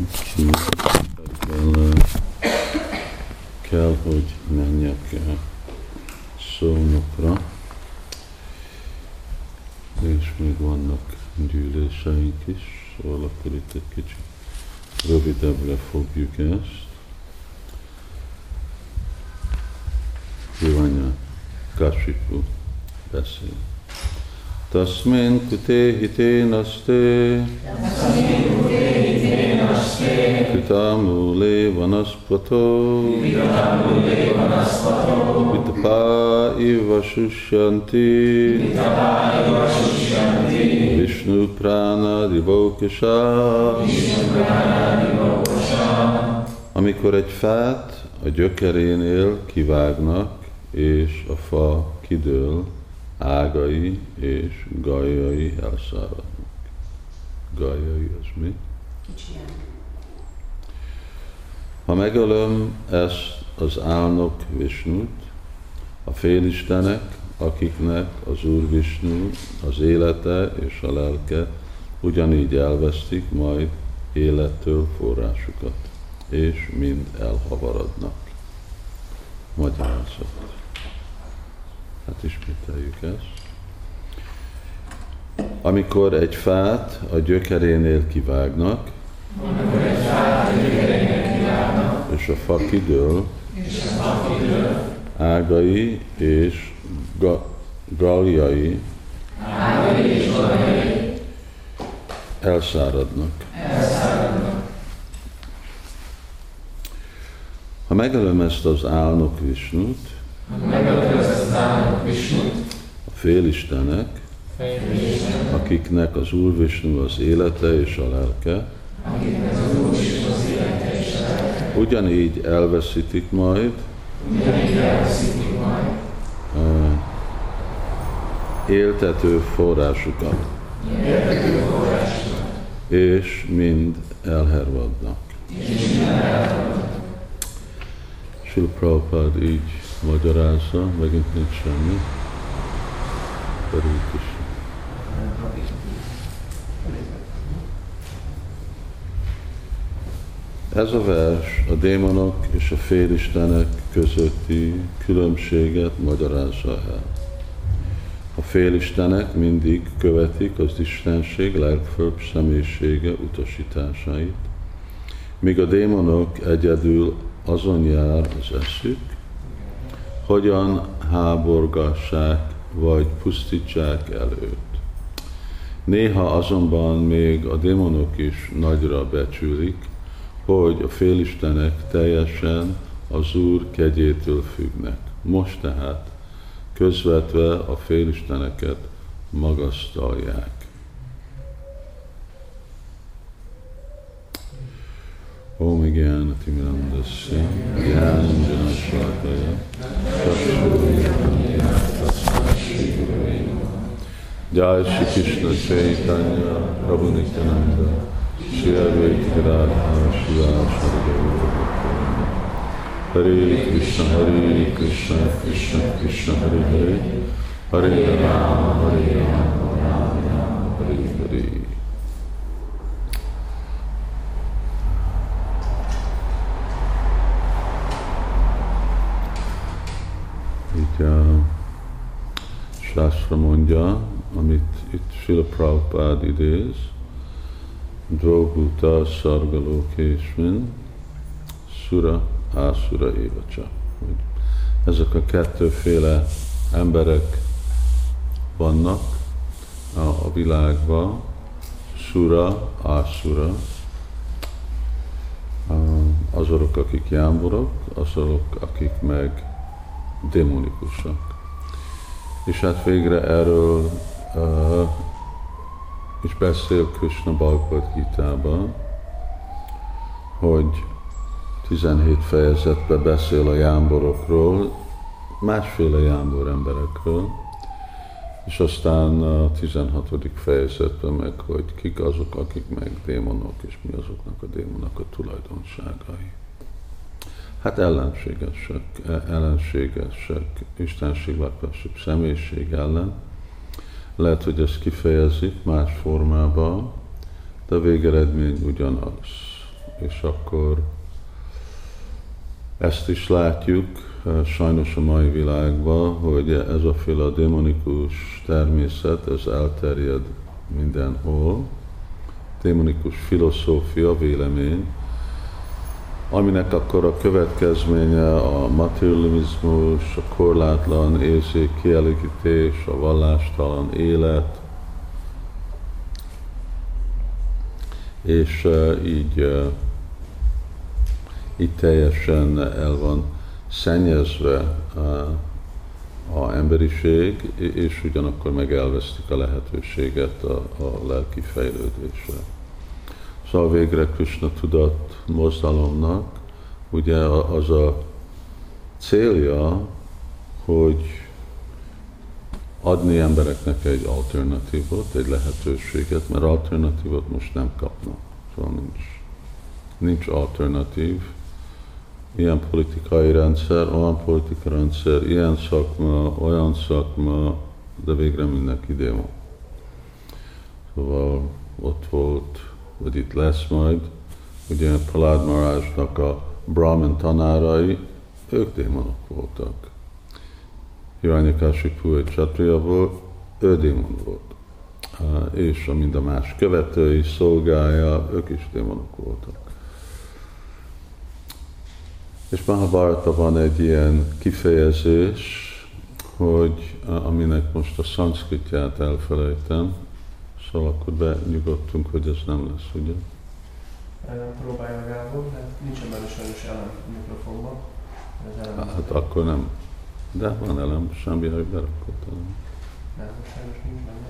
Úgyhogy kell, hogy menjek szónokra, és még vannak gyűléseink is, szóval akkor itt egy kicsit rövidebbre fogjuk ezt. Ivanya Kashipu beszél. Tasmin kute hitenaste Kritamule vanaspato Vitapa iva shushanti Vishnu prana divokasa Amikor egy fát a gyökerénél kivágnak, és a fa kidől, ágai és gajai elszáradnak. Gajai az mi? Ha megölöm ezt az álnok Visnut, a félistenek, akiknek az Úr Visnu az élete és a lelke ugyanígy elvesztik majd élettől forrásukat, és mind elhavaradnak. Magyarázat. Hát ismételjük ezt. Amikor egy fát a gyökerénél kivágnak, Amikor egy fát a gyökerénél és a fa kidől, ágai és ga, galjai elszáradnak. elszáradnak. Ha megölöm ezt az álnok Visnut, az államok Visnut, a félistenek, akiknek az Úr Visnu az élete és a lelke, akiknek az Úr is az élete és a lelke, ugyanígy elveszítik majd ugyanígy elveszítik majd éltető forrásukat, értető forrásokat, és mind elhervadnak. és. Sri Prabhupada így magyarázza, megint nincs semmi. Hare Krishna. Ez a vers a démonok és a félistenek közötti különbséget magyarázza el. A félistenek mindig követik az Istenség legfőbb személyisége utasításait, míg a démonok egyedül azon jár az eszük, hogyan háborgassák vagy pusztítsák el őt. Néha azonban még a démonok is nagyra becsülik, hogy a félistenek teljesen az Úr kegyétől függnek. Most tehát közvetve a félisteneket magasztalják. Om Gyánati Mirandasya, Gyánanjana Slakaya, Jai Shri Krishna Chaitanya, Prabhu Nityananda, Shri Advaita Gadadhara, Shri Hare Krishna, Hare Krishna, Krishna Krishna, Hare Hare, Hare Rama, Hare Rama, Rama Rama, Hare Hare. Így a Shastra mondja, amit itt Srila Prabhupád idéz, Dvobhuta Sargalokésmin, Sura Ásura Évacsa. Ezek a kettőféle emberek vannak a, világban, Sura, Ásura, azok, akik jámborok, azok, akik meg démonikusak. És hát végre erről is beszél Krishna Bhagavad Gita-ban, hogy 17 fejezetben beszél a jámborokról, másféle jámbor emberekről, és aztán a 16. fejezetben meg, hogy kik azok, akik meg démonok, és mi azoknak a démonok a tulajdonságai. Hát ellenségesek, ellenségesek, Istenség legfelsőbb személyiség ellen. Lehet, hogy ezt kifejezik más formában, de a végeredmény ugyanaz. és akkor ezt is látjuk sajnos a mai világban, hogy ez a féle démonikus természet, ez elterjed mindenhol, démonikus filozófia, vélemény, aminek akkor a következménye a materializmus, a korlátlan érzék kielégítés, a vallástalan élet, és így, így teljesen el van szennyezve a emberiség, és ugyanakkor meg elvesztik a lehetőséget a, a lelki fejlődésre. Szóval végre Krishna tudat mozdalomnak ugye az a célja, hogy adni embereknek egy alternatívot, egy lehetőséget, mert alternatívot most nem kapnak. Szóval nincs, nincs alternatív. Ilyen politikai rendszer, olyan politikai rendszer, ilyen szakma, olyan szakma, de végre mindenki démon. Szóval ott volt hogy itt lesz majd, ugye Palád Marásnak a Brahman tanárai, ők démonok voltak. Hiranyakasipu egy csatria volt, ő démon volt. És a mind a más követői, szolgája, ők is démonok voltak. És Mahabharata van egy ilyen kifejezés, hogy aminek most a szanszkritját elfelejtem, Szóval akkor benyugodtunk, hogy ez nem lesz, ugye? Próbálja Gábor, de nincsen benne sajnos elem mikrofonban. Hát akkor nem. De van elem, semmi, hogy berakott elem. Nem, sajnos nincs benne.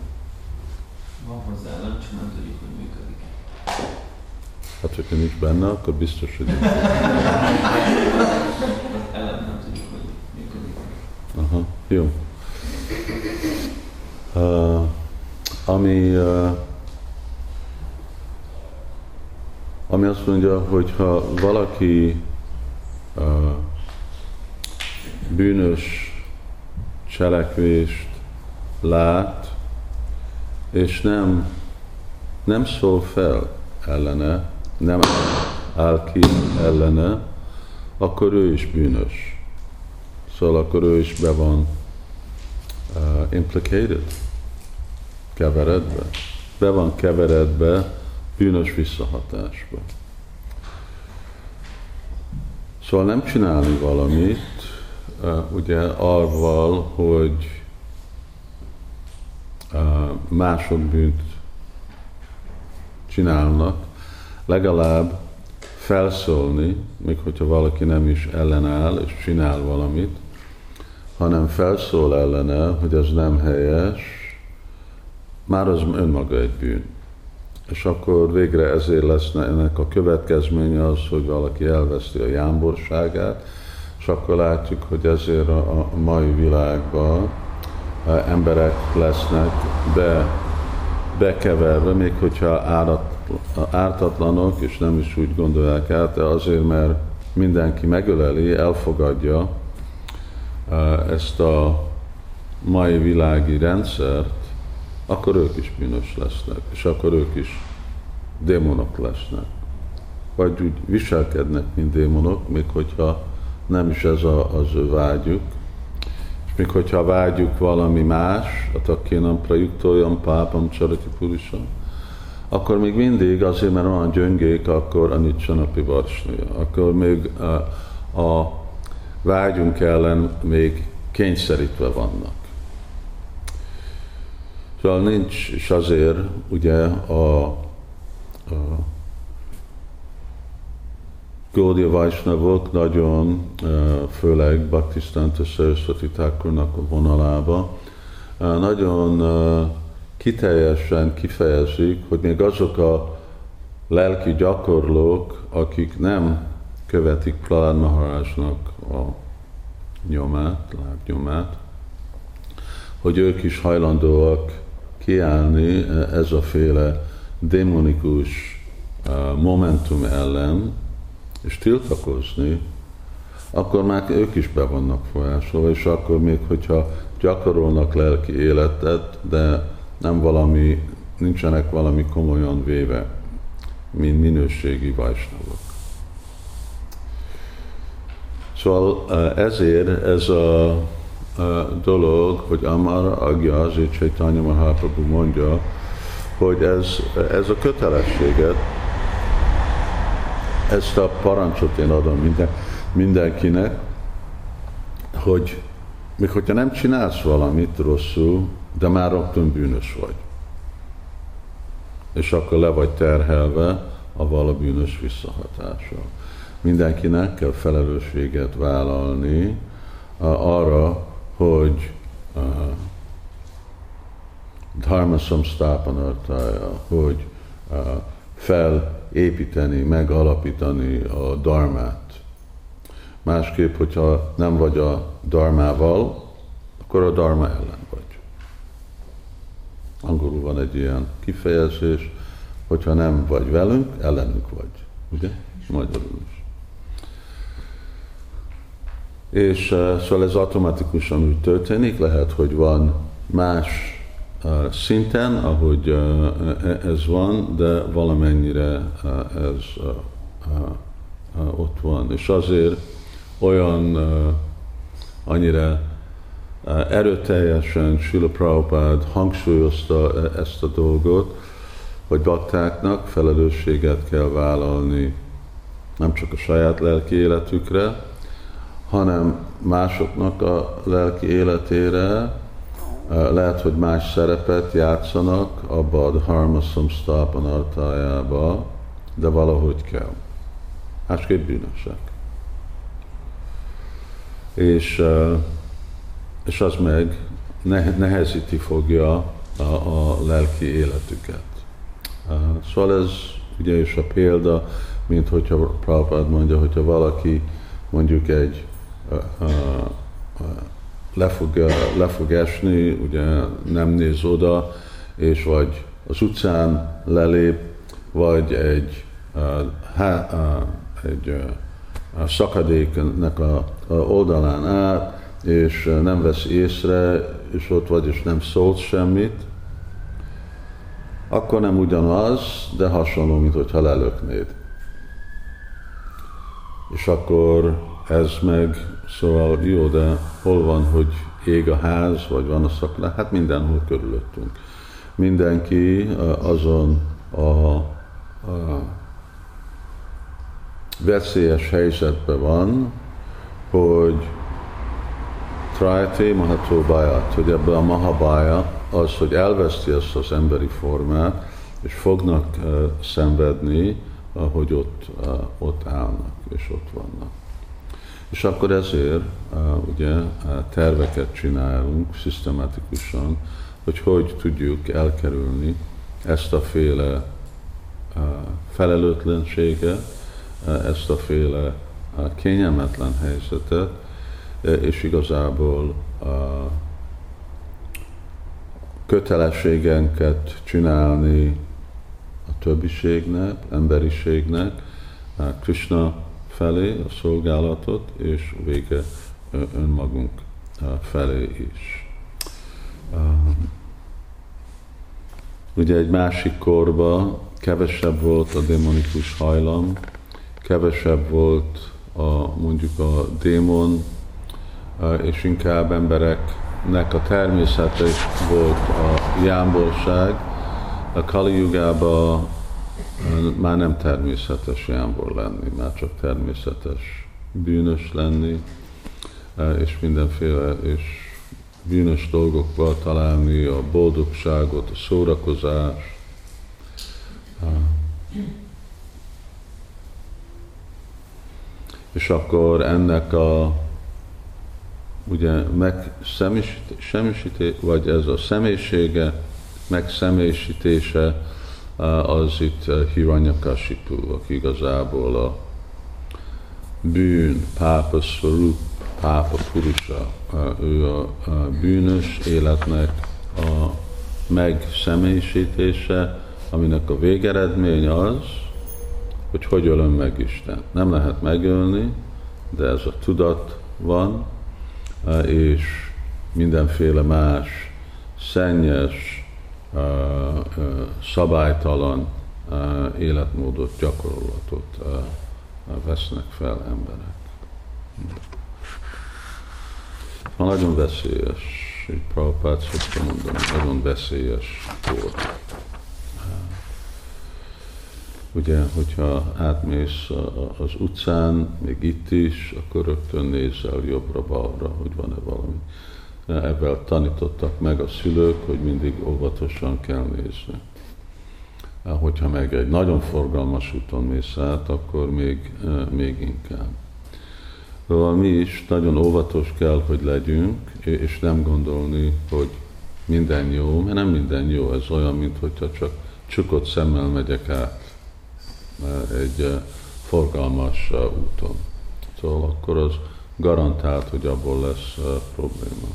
Van hozzá elem, csak nem tudjuk, hogy működik. Hát, hogyha nincs benne, akkor biztos, hogy nincs. elem nem tudjuk, hogy működik. Aha, jó. Uh, ami, ami azt mondja, hogy ha valaki bűnös cselekvést lát, és nem, nem szól fel ellene, nem áll ki ellene, akkor ő is bűnös. Szóval akkor ő is be van uh, implicated keveredve? Be van keveredve bűnös visszahatásba. Szóval nem csinálni valamit, ugye arval, hogy mások bűnt csinálnak, legalább felszólni, még hogyha valaki nem is ellenáll és csinál valamit, hanem felszól ellene, hogy ez nem helyes, már az önmaga egy bűn. És akkor végre ezért lesz ennek a következménye az, hogy valaki elveszti a jámborságát, és akkor látjuk, hogy ezért a, mai világban emberek lesznek be, bekeverve, még hogyha árat, ártatlanok, és nem is úgy gondolják át, de azért, mert mindenki megöleli, elfogadja ezt a mai világi rendszert, akkor ők is bűnös lesznek, és akkor ők is démonok lesznek. Vagy úgy viselkednek, mint démonok, még hogyha nem is ez a, az ő vágyuk. És még hogyha vágyuk valami más, a takénam prajuktoljam pápam csarati purisam, akkor még mindig azért, mert olyan gyöngék, akkor a nicsanapi varsnője. Akkor még a, a vágyunk ellen még kényszerítve vannak. Szóval nincs, és azért ugye a, a Gaudiya Vaisnavok nagyon, főleg Bhaktisztánta Saraswati Thakurnak a vonalába, nagyon kiteljesen kifejezik, hogy még azok a lelki gyakorlók, akik nem követik Prahlad Maharajnak a nyomát, lábnyomát, hogy ők is hajlandóak kiállni ez a féle démonikus momentum ellen, és tiltakozni, akkor már ők is be vannak folyásolva, és akkor még, hogyha gyakorolnak lelki életet, de nem valami, nincsenek valami komolyan véve. mint minőségi vajsnavok. Szóval ezért ez a dolog, hogy Amara Agya, azért Chaitanya Mahaprabhu mondja, hogy ez, ez a kötelességet, ezt a parancsot én adom minden, mindenkinek, hogy még hogyha nem csinálsz valamit rosszul, de már rögtön bűnös vagy. És akkor le vagy terhelve a vala bűnös visszahatással. Mindenkinek kell felelősséget vállalni arra, hogy uh, dharma samstapanartája, hogy uh, felépíteni, megalapítani a dharmát. Másképp, hogyha nem vagy a dharmával, akkor a dharma ellen vagy. Angolul van egy ilyen kifejezés, hogyha nem vagy velünk, ellenünk vagy. Ugye? Magyarul is. És uh, szóval ez automatikusan úgy történik, lehet, hogy van más szinten, ahogy uh, ez van, de valamennyire ez ott van. És azért olyan annyira erőteljesen Srila Prabhupád hangsúlyozta ezt a dolgot, hogy baktáknak felelősséget kell vállalni nem csak a saját lelki életükre, hanem másoknak a lelki életére, lehet, hogy más szerepet játszanak abba a dharma samstapanartájába, de valahogy kell. Másképp bűnösek. És, és az meg nehezíti fogja a, a lelki életüket. Szóval ez ugye is a példa, mint hogyha Prabhupád mondja, hogyha valaki mondjuk egy le fog, le fog esni, ugye nem néz oda, és vagy az utcán lelép, vagy egy, egy szakadéknek a, a oldalán át, és nem vesz észre, és ott vagy, és nem szólt semmit, akkor nem ugyanaz, de hasonló, mint hogyha lelöknéd. És akkor ez meg, szóval jó, de hol van, hogy ég a ház, vagy van a szaklá? Hát mindenhol körülöttünk. Mindenki azon a, a veszélyes helyzetben van, hogy Trajté Mahatóbáját, hogy ebbe a Mahabája az, hogy elveszti ezt az emberi formát, és fognak uh, szenvedni, ahogy ott, uh, ott állnak, és ott vannak. És akkor ezért ugye terveket csinálunk szisztematikusan, hogy hogy tudjuk elkerülni ezt a féle felelőtlenséget, ezt a féle kényelmetlen helyzetet, és igazából uh, kötelességenket csinálni a többiségnek, emberiségnek, Krishna felé a szolgálatot, és vége önmagunk felé is. Ugye egy másik korban kevesebb volt a démonikus hajlam, kevesebb volt a, mondjuk a démon, és inkább embereknek a természete is volt a jámborság. A Kali már nem természetes jámbor lenni, már csak természetes bűnös lenni, e, és mindenféle és bűnös dolgokba találni a boldogságot, a szórakozást. E, és akkor ennek a ugye megszemisítése, vagy ez a személyisége, megszemélyisítése, az itt Hiranyakasipu, aki igazából a bűn, pápa swarup, pápa purusa, ő a, bűnös életnek a megszemélyisítése, aminek a végeredmény az, hogy hogy ölöm meg Isten. Nem lehet megölni, de ez a tudat van, és mindenféle más szennyes, szabálytalan életmódot, gyakorlatot vesznek fel emberek. Ma nagyon veszélyes, így Prabhupád szokta mondani, nagyon veszélyes volt. Ugye, hogyha átmész az utcán, még itt is, akkor rögtön nézel jobbra-balra, hogy van-e valami. Ebben tanítottak meg a szülők, hogy mindig óvatosan kell nézni. Hogyha meg egy nagyon forgalmas úton mész át, akkor még, még inkább. Szóval mi is nagyon óvatos kell, hogy legyünk, és nem gondolni, hogy minden jó, mert nem minden jó, ez olyan, mint hogyha csak csukott szemmel megyek át egy forgalmas úton. Szóval akkor az garantált, hogy abból lesz probléma.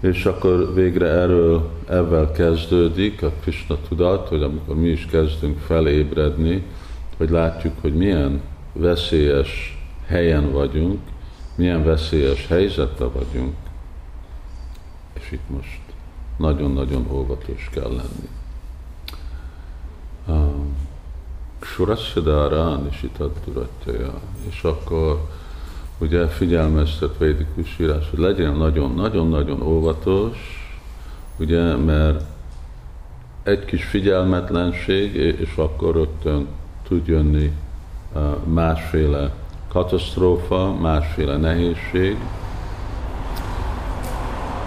És akkor végre erről ebben kezdődik a Krishna tudat, hogy amikor mi is kezdünk felébredni, hogy látjuk, hogy milyen veszélyes helyen vagyunk, milyen veszélyes helyzetben vagyunk, és itt most nagyon-nagyon óvatos kell lenni. Surasyadára Nishitat Duratya, és akkor ugye figyelmeztet védikus írás, hogy legyen nagyon-nagyon-nagyon óvatos, ugye, mert egy kis figyelmetlenség, és akkor rögtön tud jönni másféle katasztrófa, másféle nehézség,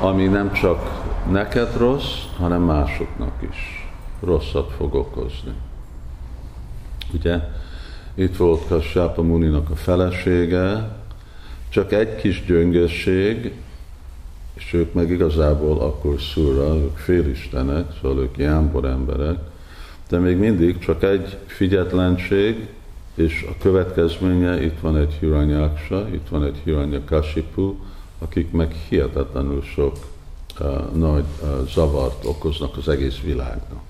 ami nem csak neked rossz, hanem másoknak is rosszat fog okozni. Ugye, itt volt Kassápa Muninak a felesége, csak egy kis gyöngesség, és ők meg igazából akkor szúra, ők félistenek, szóval ők jámbor emberek, de még mindig csak egy figyeltlenség, és a következménye, itt van egy Hiranyaksa, itt van egy Hiranyakashipu, akik meg hihetetlenül sok uh, nagy uh, zavart okoznak az egész világnak.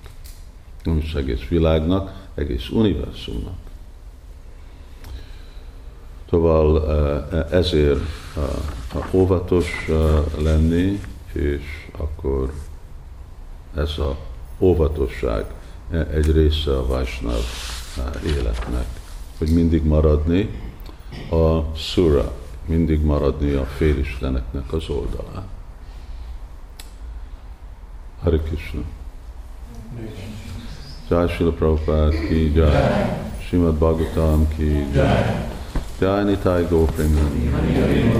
Nem is egész világnak, egész univerzumnak. Szóval uh, ezért óvatos uh, lenni, és akkor ez a óvatosság egy része a Vajsnav életnek hogy mindig maradni a szura, mindig maradni a félisteneknek az oldalán. Hare Krishna. Jai Srila Prabhupada ki jai, Srimad Bhagavatam ki jai, Jai Nitai Gopingan.